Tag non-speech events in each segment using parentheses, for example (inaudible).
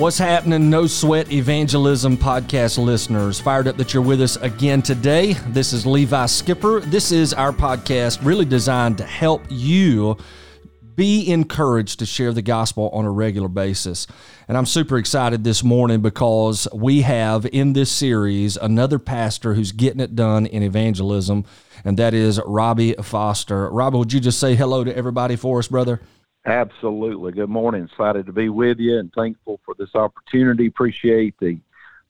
What's happening, No Sweat Evangelism podcast listeners? Fired up that you're with us again today. This is Levi Skipper. This is our podcast really designed to help you be encouraged to share the gospel on a regular basis. And I'm super excited this morning because we have in this series another pastor who's getting it done in evangelism, and that is Robby Foster. Robby, would you just say hello to everybody for us, brother? Absolutely. Good morning. Excited to be with you and thankful for this opportunity. Appreciate the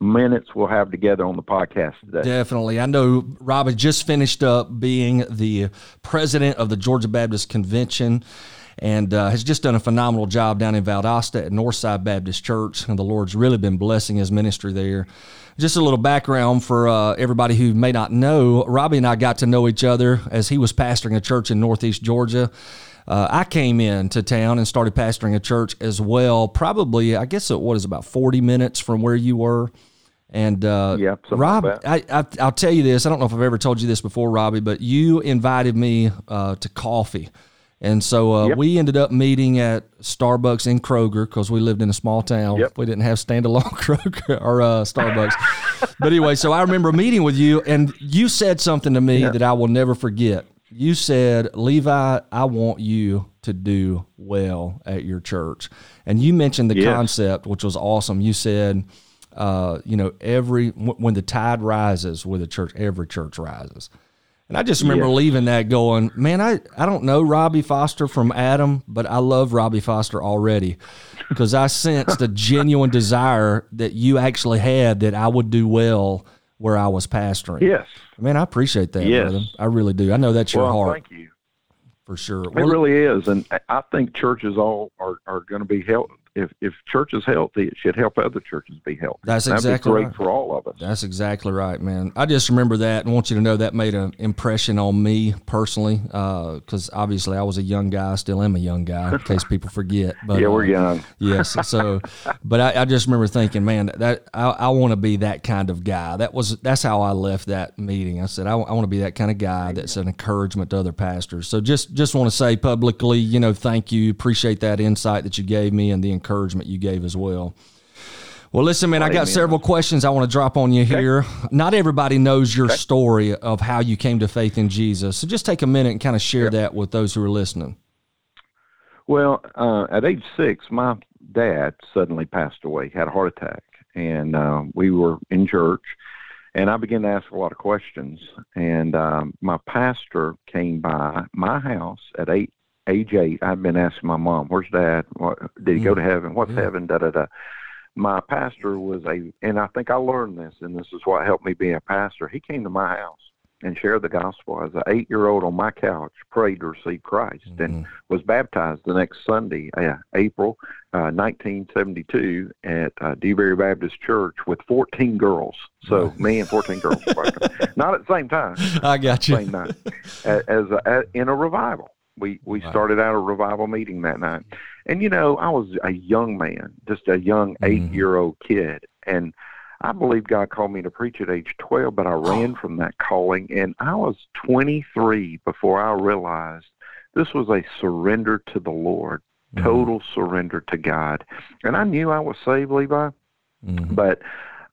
minutes we'll have together on the podcast today. Definitely. I know Rob just finished up being the president of the Georgia Baptist Convention and uh, has just done a phenomenal job down in Valdosta at Northside Baptist Church. And the Lord's really been blessing his ministry there. Just a little background for uh, everybody who may not know Robby and I got to know each other as he was pastoring a church in Northeast Georgia. Uh, I came in to town and started pastoring a church as well. Probably, I guess it was about forty minutes from where you were. And uh, yeah, Rob, like I, I, will tell you this. I don't know if I've ever told you this before, Robby, but you invited me uh, to coffee. And so uh, yep. we ended up meeting at Starbucks in Kroger because we lived in a small town. Yep. We didn't have standalone (laughs) Kroger or uh, Starbucks. but anyway, so I remember meeting with you, and you said something to me that I will never forget you said, Levi, I want you to do well at your church. And you mentioned the yes. concept, which was awesome. You said, uh, you know, every when the tide rises with a church, every church rises. And I just remember yes. leaving that going, man, I, I don't know Robby Foster from Adam, but I love Robby Foster already because I sensed a genuine desire that you actually had that I would do well where I was pastoring. Yes. Man, I appreciate that, yes. brother. I really do. I know that's your well, heart. Thank you. For sure. It well, really is. And I think churches all are, are going to be held, if if church is healthy, it should help other churches be healthy. That's That'd exactly great right. for all of us. That's exactly right, man. I just remember that and want you to know that made an impression on me personally, because uh, obviously I was a young guy, still am a young guy, in case people forget. (laughs) But yeah, we're uh, young. yes. So, (laughs) but I, I, just remember thinking, man, that I, I want to be that kind of guy. That was that's how I left that meeting. I said I, I want to be that kind of guy that's an encouragement to other pastors. So just just want to say publicly, you know, thank you, appreciate that insight that you gave me and the encouragement you gave as well. Well, listen, man, I got several questions I want to drop on you here. Not everybody knows your okay. story of how you came to faith in Jesus. So just take a minute and kind of share yeah. that with those who are listening. Well, uh, at age six, my dad suddenly passed away, had a heart attack, and uh, we were in church, and I began to ask a lot of questions. And um, my pastor came by my house at eight age eight, I've been asking my mom, "Where's Dad? What, did he go to heaven? What's Yeah. heaven?" Da da da. My pastor was a, and I think I learned this, and this is what helped me be a pastor. He came to my house and shared the gospel as an eight-year-old on my couch, prayed to receive Christ, and was baptized the next Sunday, uh, April uh, 1972, at uh, Dewberry Baptist Church with 14 girls. So me and 14 girls, (laughs) not at the same time, I got you. same night, as, as a, in a revival. We we Wow. started out a revival meeting that night, and you know I was a young man, just a young eight year old kid, and I believe God called me to preach at age twelve, but I ran from that calling, and I was twenty three before I realized this was a surrender to the Lord, Mhm. total surrender to God, and I knew I was saved, Levi, Mhm. but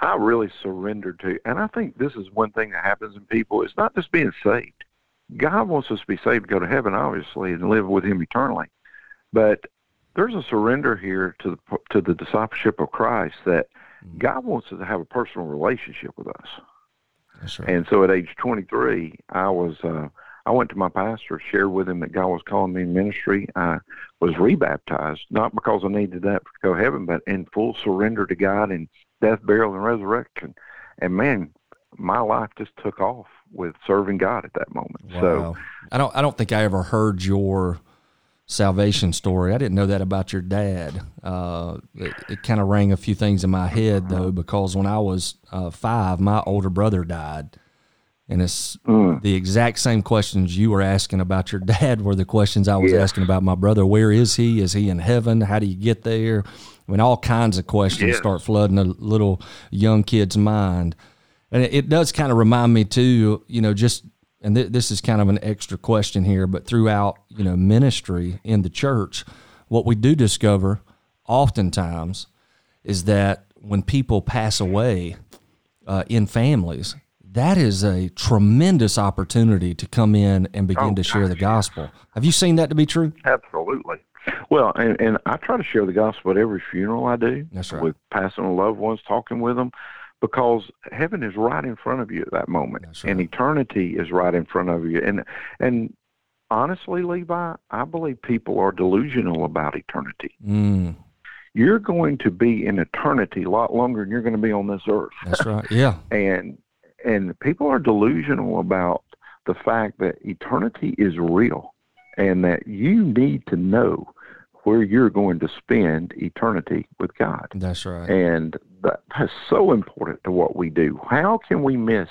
I really surrendered to. And I think this is one thing that happens in people. It's not just being saved. God wants us to be saved to go to heaven, obviously, and live with Him eternally. But there's a surrender here to the to the discipleship of Christ that Mhm. God wants us to have a personal relationship with us. That's right. And so at age 23, I was uh, I went to my pastor, shared with him that God was calling me in ministry. I was rebaptized, not because I needed that to go to heaven, but in full surrender to God in death, burial, and resurrection. And man, my life just took off with serving God at that moment. So I don't I don't think I ever heard your salvation story. I didn't know that about your dad. Uh, it, it kind of rang a few things in my head though, because when I was uh, five, my older brother died, and it's mm, the exact same questions you were asking about your dad were the questions I was asking about my brother. Where is he? Is he in heaven? How do you get there? I mean, all kinds of questions start flooding a little young kid's mind. And it, it does kind of remind me too, you know, just and th- this is kind of an extra question here, but throughout you know ministry in the church, what we do discover oftentimes is that when people pass away uh, in families, that is a tremendous opportunity to come in and begin Oh, to share the gospel. Have you seen that to be true? Absolutely. Well, and, and I try to share the gospel at every funeral I do. That's right. With passing on loved ones, talking with them, because heaven is right in front of you at that moment, That's and eternity is right in front of you. And and honestly, Levi, I believe people are delusional about eternity. Mm, You're going to be in eternity a lot longer than you're going to be on this earth. that's right. Yeah. (laughs) and and people are delusional about the fact that eternity is real and that you need to know where you're going to spend eternity with God. That's right. And that, that's so important to what we do. How can we miss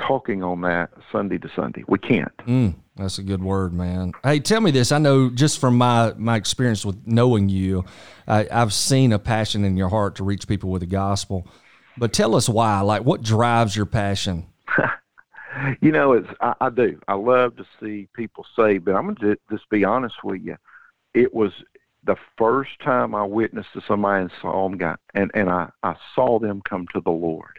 talking on that Sunday to Sunday? We can't. Mm, that's a good word, man. Hey, tell me this. I know just from my my experience with knowing you, I, I've seen a passion in your heart to reach people with the gospel. But tell us why. Like, what drives your passion? (laughs) You know, it's I, I do. I love to see people say, but I'm going to just be honest with you. It was the first time I witnessed to somebody and saw them got, and and I I saw them come to the Lord,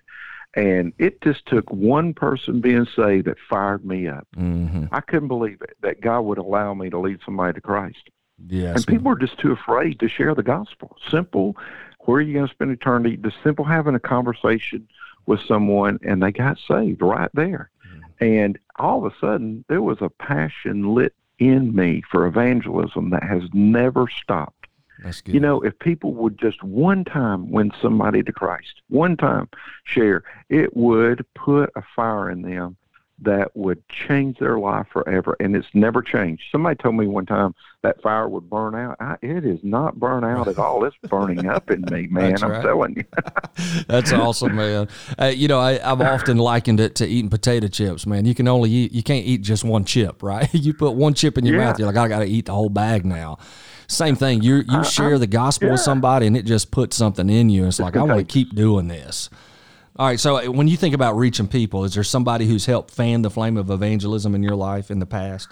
and it just took one person being saved that fired me up. Mm-hmm. I couldn't believe it that God would allow me to lead somebody to Christ. Yes. And people are just too afraid to share the gospel. Simple, where are you going to spend eternity? The simple having a conversation with someone and they got saved right there. And all of a sudden, there was a passion lit in me for evangelism that has never stopped. That's good. You know, if people would just one time win somebody to Christ, one time share, it would put a fire in them that would change their life forever. And it's never changed. Somebody told me one time that fire would burn out. I, it is not burn out at all. It's burning up in me, (laughs) man. That's I'm right. telling you. (laughs) That's awesome, man. Uh, you know, I, I've often likened it to eating potato chips, man. You can only eat, you can't eat just one chip, right? (laughs) You put one chip in your Yeah. mouth, you're like, I got to eat the whole bag now. Same thing. You you share the gospel with somebody, and it just puts something in you. It's like I want to keep doing this. All right. So uh, when you think about reaching people, is there somebody who's helped fan the flame of evangelism in your life in the past?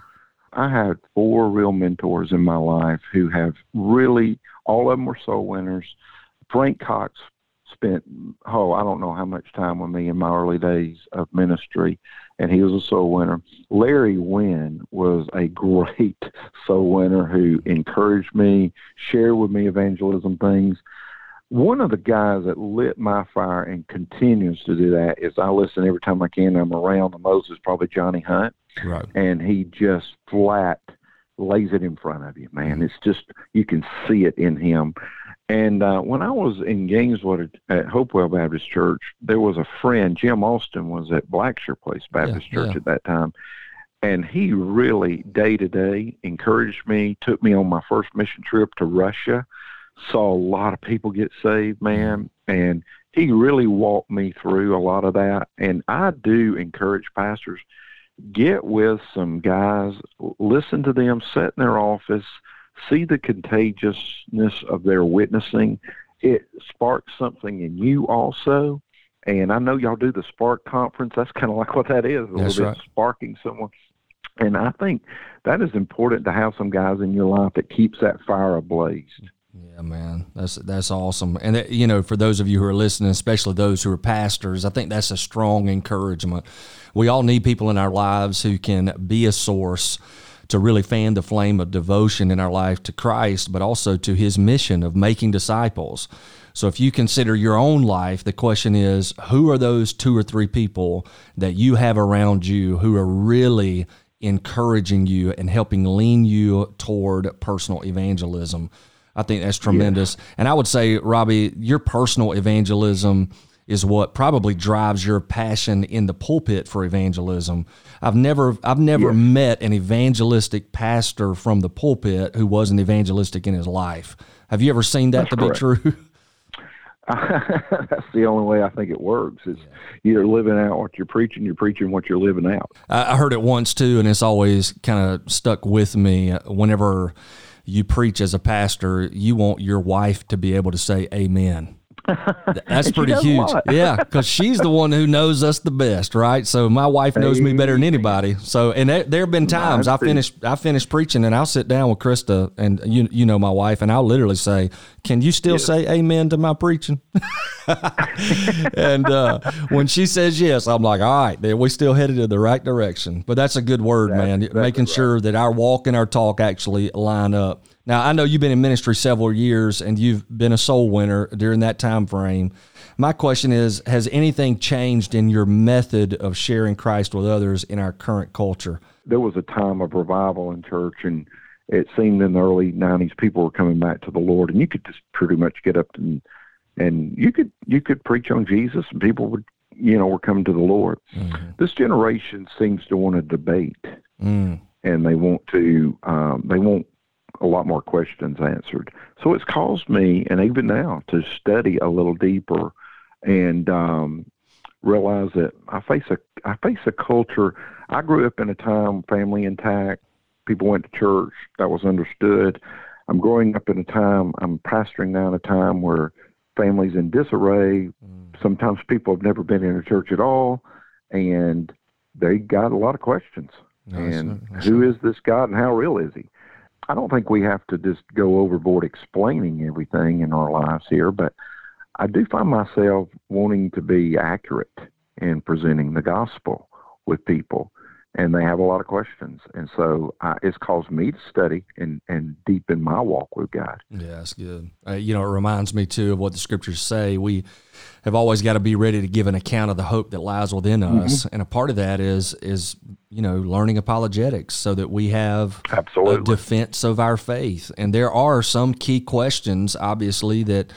I had four real mentors in my life who have really, all of them were soul winners. Frank Cox spent, oh, I don't know how much time with me in my early days of ministry, and he was a soul winner. Larry Wynn was a great (laughs) soul winner who encouraged me, shared with me evangelism things. One of the guys that lit my fire and continues to do that is I listen every time I can. I'm around the most is probably Johnny Hunt Right. and he just flat lays it in front of you, man. It's just you can see it in him. And uh, when I was in Gainesville at, at Hopewell Baptist Church, there was a friend. Jim Austin was at Blackshear Place Baptist Yeah, Church yeah. at that time, and he really day to day encouraged me. Took me on my first mission trip to Russia. Saw a lot of people get saved, man, and he really walked me through a lot of that. And I do encourage pastors get with some guys, listen to them, sit in their office, see the contagiousness of their witnessing. It sparks something in you also. And I know y'all do the Spark Conference. That's kind of like what that is, a That's little right. bit sparking someone. And I think that is important to have some guys in your life that keeps that fire ablaze. Yeah, man, that's that's awesome. And that, you know, for those of you who are listening, especially those who are pastors, I think that's a strong encouragement. We all need people in our lives who can be a source to really fan the flame of devotion in our life to Christ, but also to His mission of making disciples. So, if you consider your own life, the question is, who are those two or three people that you have around you who are really encouraging you and helping lean you toward personal evangelism? I think that's tremendous. And I would say, Robby, your personal evangelism is what probably drives your passion in the pulpit for evangelism. I've never I've never met an evangelistic pastor from the pulpit who wasn't evangelistic in his life. Have you ever seen that to correct. be true? (laughs) (laughs) That's the only way I think it works. Is you're living out what you're preaching. You're preaching what you're living out. I I heard it once too, and it's always kind of stuck with me. Whenever you preach as a pastor, you want your wife to be able to say amen. (laughs) That's pretty huge. yeah, because she's the one who knows us the best, right? So my wife knows me better than anybody. So and there, there have been times I finish I finish preaching and I'll sit down with Krista and you you know my wife and I'll literally say, "Can you still yes. say amen to my preaching?" (laughs) and uh, when she says yes, I'm like, "All right, then we still headed in the right direction." But that's a good word, that's, man. That's Making right. sure that our walk and our talk actually line up. Now, I know you've been in ministry several years and you've been a soul winner during that time frame. My question is Has anything changed in your method of sharing Christ with others in our current culture? There was a time of revival in church, and it seemed in the early 90s people were coming back to the Lord, and you could just pretty much get up and and you could you could preach on Jesus, and people would you know were coming to the Lord. Mm-hmm. This generation seems to want to debate, mm. and they want to um, they want a lot more questions answered. So it's caused me, and even now, to study a little deeper and um, realize that I face a I face a culture. I grew up in a time family intact, people went to church, that was understood. I'm growing up in a time. I'm pastoring now in a time where families in disarray. Mm. Sometimes people have never been in a church at all, and they got a lot of questions. No, and who is this God and how real is he? I don't think we have to just go overboard explaining everything in our lives here, but I do find myself wanting to be accurate in presenting the gospel with people, and they have a lot of questions, and so uh, it's caused me to study and and deepen my walk with God. Yeah, that's good. Uh, you know, it reminds me too of what the scriptures say. We have always got to be ready to give an account of the hope that lies within us, mm-hmm. and a part of that is is you know learning apologetics so that we have Absolutely. a defense of our faith. And there are some key questions, obviously, that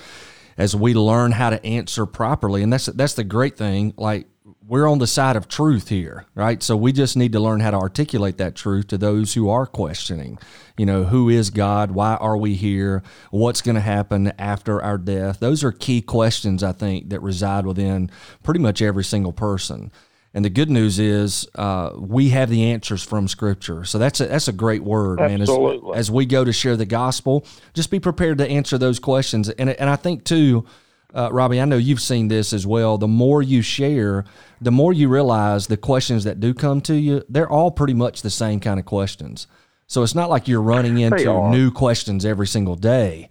as we learn how to answer properly, and that's that's the great thing. Like we're on the side of truth here, right? So we just need to learn how to articulate that truth to those who are questioning. You know, who is God? Why are we here? What's going to happen after our death? Those are key questions, I think, that reside within pretty much every single person. And the good news is uh, we have the answers from Scripture. So that's a, that's a great word, Absolutely. man. As, as we go to share the gospel, just be prepared to answer those questions. And, and I think, too, uh, Robby, I know you've seen this as well. The more you share, the more you realize the questions that do come to you, they're all pretty much the same kind of questions. So it's not like you're running into new questions every single day.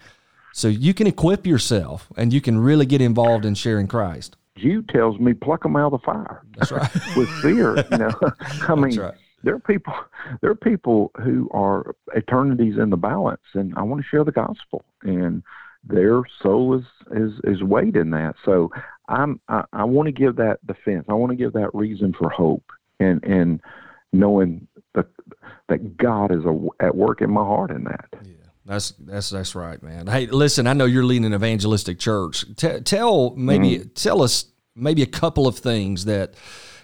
So you can equip yourself and you can really get involved in sharing Christ. Jude tells me pluck them out of the fire. That's right. (laughs) with fear, you know. (laughs) I mean, right. there are people there are people who are eternities in the balance and I want to share the gospel and their soul is is is weighed in that. So I'm I, I want to give that defense. I want to give that reason for hope and and knowing that that God is a, at work in my heart in that. Yeah. That's that's that's right, man. Hey, listen, I know you're leading an evangelistic church. T- tell maybe mm-hmm. tell us maybe a couple of things that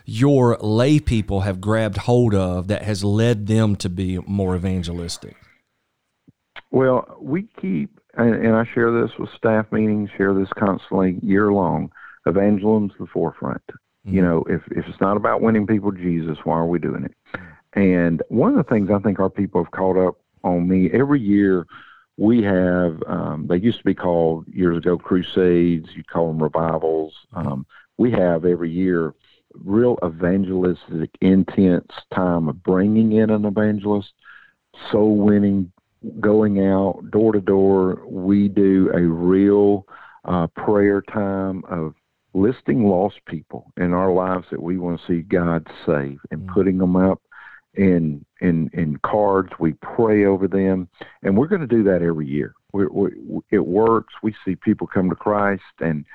your lay people have grabbed hold of that has led them to be more evangelistic. Well, we keep and, and I share this with staff meetings, share this constantly year long. Evangelism's the forefront. Mm-hmm. You know, if if it's not about winning people to Jesus, why are we doing it? And one of the things I think our people have caught up on me every year. We have um, they used to be called years ago crusades. You call them revivals. Um, we have every year real evangelistic, intense time of bringing in an evangelist, soul winning, going out door to door. We do a real uh, prayer time of listing lost people in our lives that we want to see God save and mm-hmm. putting them up in in in cards. We pray over them, and we're going to do that every year. We, we, it works. We see people come to Christ, and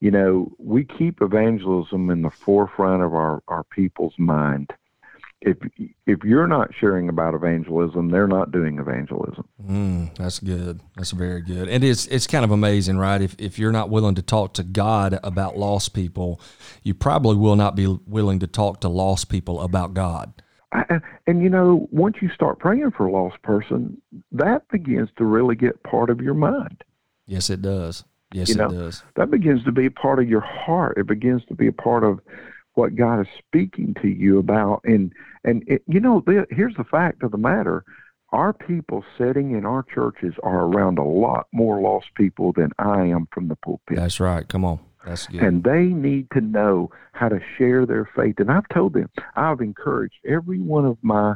you know we keep evangelism in the forefront of our our people's mind if if you're not sharing about evangelism, they're not doing evangelism. Mm, that's good. That's very good. And it's it's kind of amazing, right? If if you're not willing to talk to God about lost people, you probably will not be willing to talk to lost people about God. I, and you know, once you start praying for a lost person, that begins to really get part of your mind. Yes, it does. Yes, you know, it does. That begins to be a part of your heart. It begins to be a part of what God is speaking to you about. And and it, you know, the, here's the fact of the matter: our people sitting in our churches are around a lot more lost people than I am from the pulpit. That's right. Come on. That's good. And they need to know how to share their faith. And I've told them, I've encouraged every one of my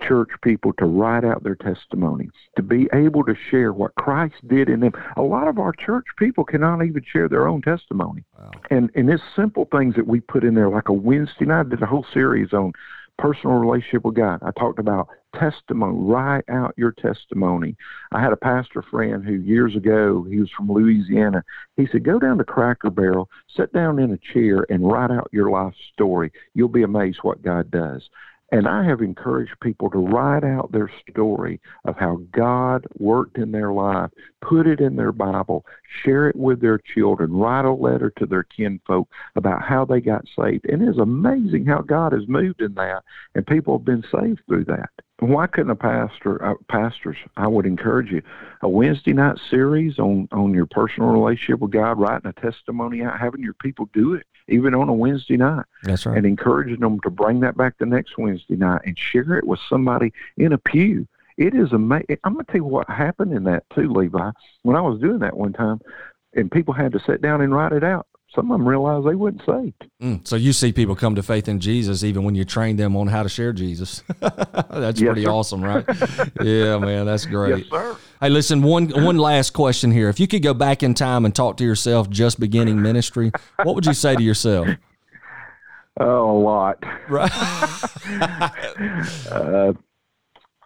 church people to write out their testimony, to be able to share what Christ did in them. A lot of our church people cannot even share their own testimony. Wow. And and it's simple things that we put in there, like a Wednesday night, I did a whole series on personal relationship with God. I talked about testimony. Write out your testimony. I had a pastor friend who years ago, he was from Louisiana. He said, Go down to Cracker Barrel, sit down in a chair, and write out your life story. You'll be amazed what God does. And I have encouraged people to write out their story of how God worked in their life, put it in their Bible, share it with their children, write a letter to their kinfolk about how they got saved. And it's amazing how God has moved in that, and people have been saved through that why couldn't a pastor, uh, pastors, I would encourage you, a Wednesday night series on on your personal relationship with God, writing a testimony out, having your people do it, even on a Wednesday night. That's right. And encouraging them to bring that back the next Wednesday night and share it with somebody in a pew. It is amazing. I'm going to tell you what happened in that too, Levi. When I was doing that one time, and people had to sit down and write it out some of them realize they weren't saved. Mm, so you see people come to faith in Jesus even when you train them on how to share Jesus. (laughs) that's yes, pretty sir. awesome, right? yeah, man, that's (laughs) great. Yes, sir. Hey, listen, one one last question here. If you could go back in time and talk to yourself just beginning ministry, what would you say to yourself? (laughs) Oh, a lot. Right. uh,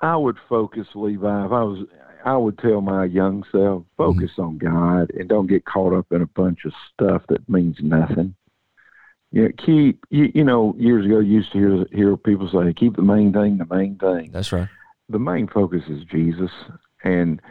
I would focus, Levi. If I was I would tell my young self, focus mm-hmm. on God and don't get caught up in a bunch of stuff that means nothing. You know, keep you, you know years ago you used to hear hear people say keep the main thing the main thing. That's right. The main focus is Jesus, and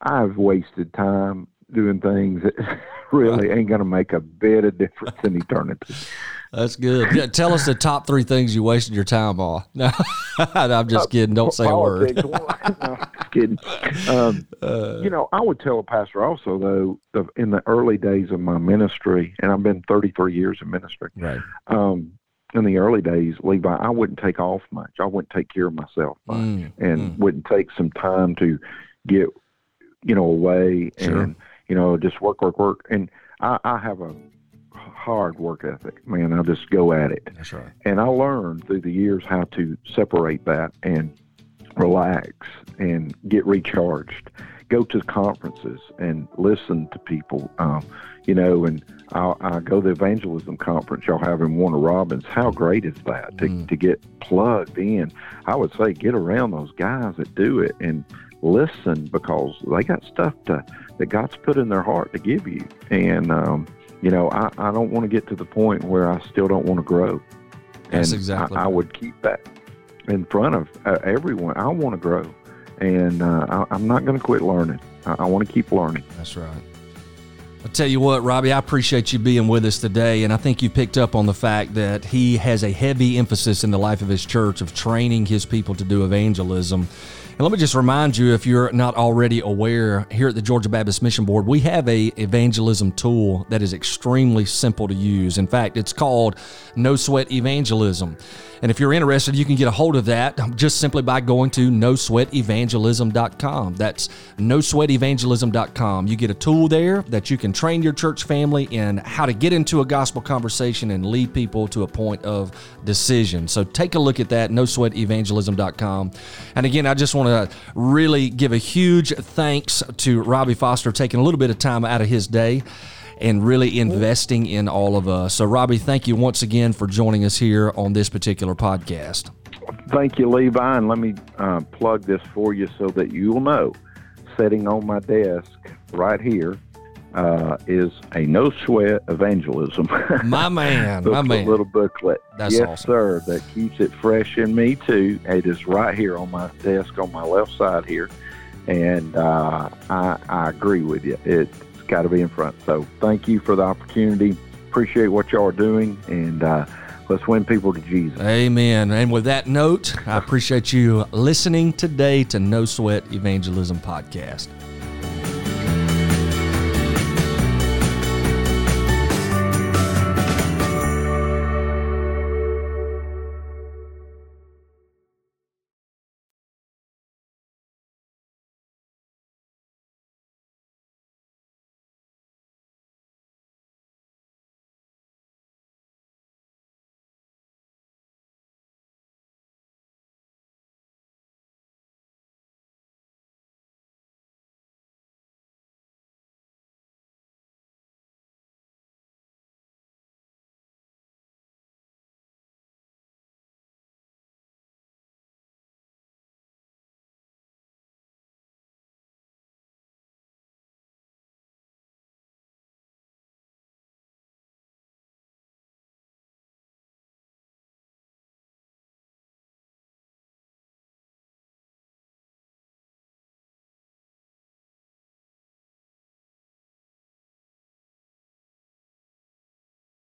I've wasted time doing things that (laughs) really ain't going to make a bit of difference in eternity. (laughs) That's good. Yeah, tell us the top three things you wasted your time on. (laughs) No, I'm just uh, kidding. Don't say a word. (laughs) no, just kidding. Um, uh, you know, I would tell a pastor also though, the, in the early days of my ministry, and I've been 33 years in ministry. Right. Um, in the early days, Levi, I wouldn't take off much. I wouldn't take care of myself much, mm, and mm. wouldn't take some time to get, you know, away sure. and you know just work, work, work. And I, I have a hard work ethic, man. I just go at it. That's right. And I learned through the years how to separate that and relax and get recharged. Go to conferences and listen to people. Um, you know, and I, I go to the evangelism conference y'all have in Warner Robins. How great is that to, mm. to get plugged in? I would say get around those guys that do it and listen because they got stuff to, that God's put in their heart to give you. And um, you know, I, I don't want to get to the point where I still don't want to grow. That's exactly. I, I, would keep that in front of uh, everyone. I want to grow, and uh, I, am not going to quit learning. I, I want to keep learning. That's right. I'll tell you what, Robby, I appreciate you being with us today. And I think you picked up on the fact that he has a heavy emphasis in the life of his church of training his people to do evangelism. And let me just remind you, if you're not already aware, here at the Georgia Baptist Mission Board, we have a evangelism tool that is extremely simple to use. In fact, it's called No Sweat Evangelism. And if you're interested, you can get a hold of that just simply by going to nosweatevangelism.com. That's nosweatevangelism.com. You get a tool there that you can train your church family in how to get into a gospel conversation and lead people to a point of decision. So take a look at that, no sweat nosweatevangelism.com. And again, I just want to really give a huge thanks to Robby Foster taking a little bit of time out of his day and really investing in all of us. So, Robby, thank you once again for joining us here on this particular podcast. Thank you, Levi. And let me uh, plug this for you so that you'll know. Sitting on my desk right here uh, is a no sweat evangelism. (laughs) My man, (laughs) my man. little booklet. That's yes, awesome. sir. That keeps it fresh in me too. It is right here on my desk on my left side here, and uh, I, I agree with you. It's got to be in front. So thank you for the opportunity. Appreciate what y'all are doing, and uh, let's win people to Jesus. Amen. And with that note, I appreciate you listening today to No Sweat Evangelism Podcast.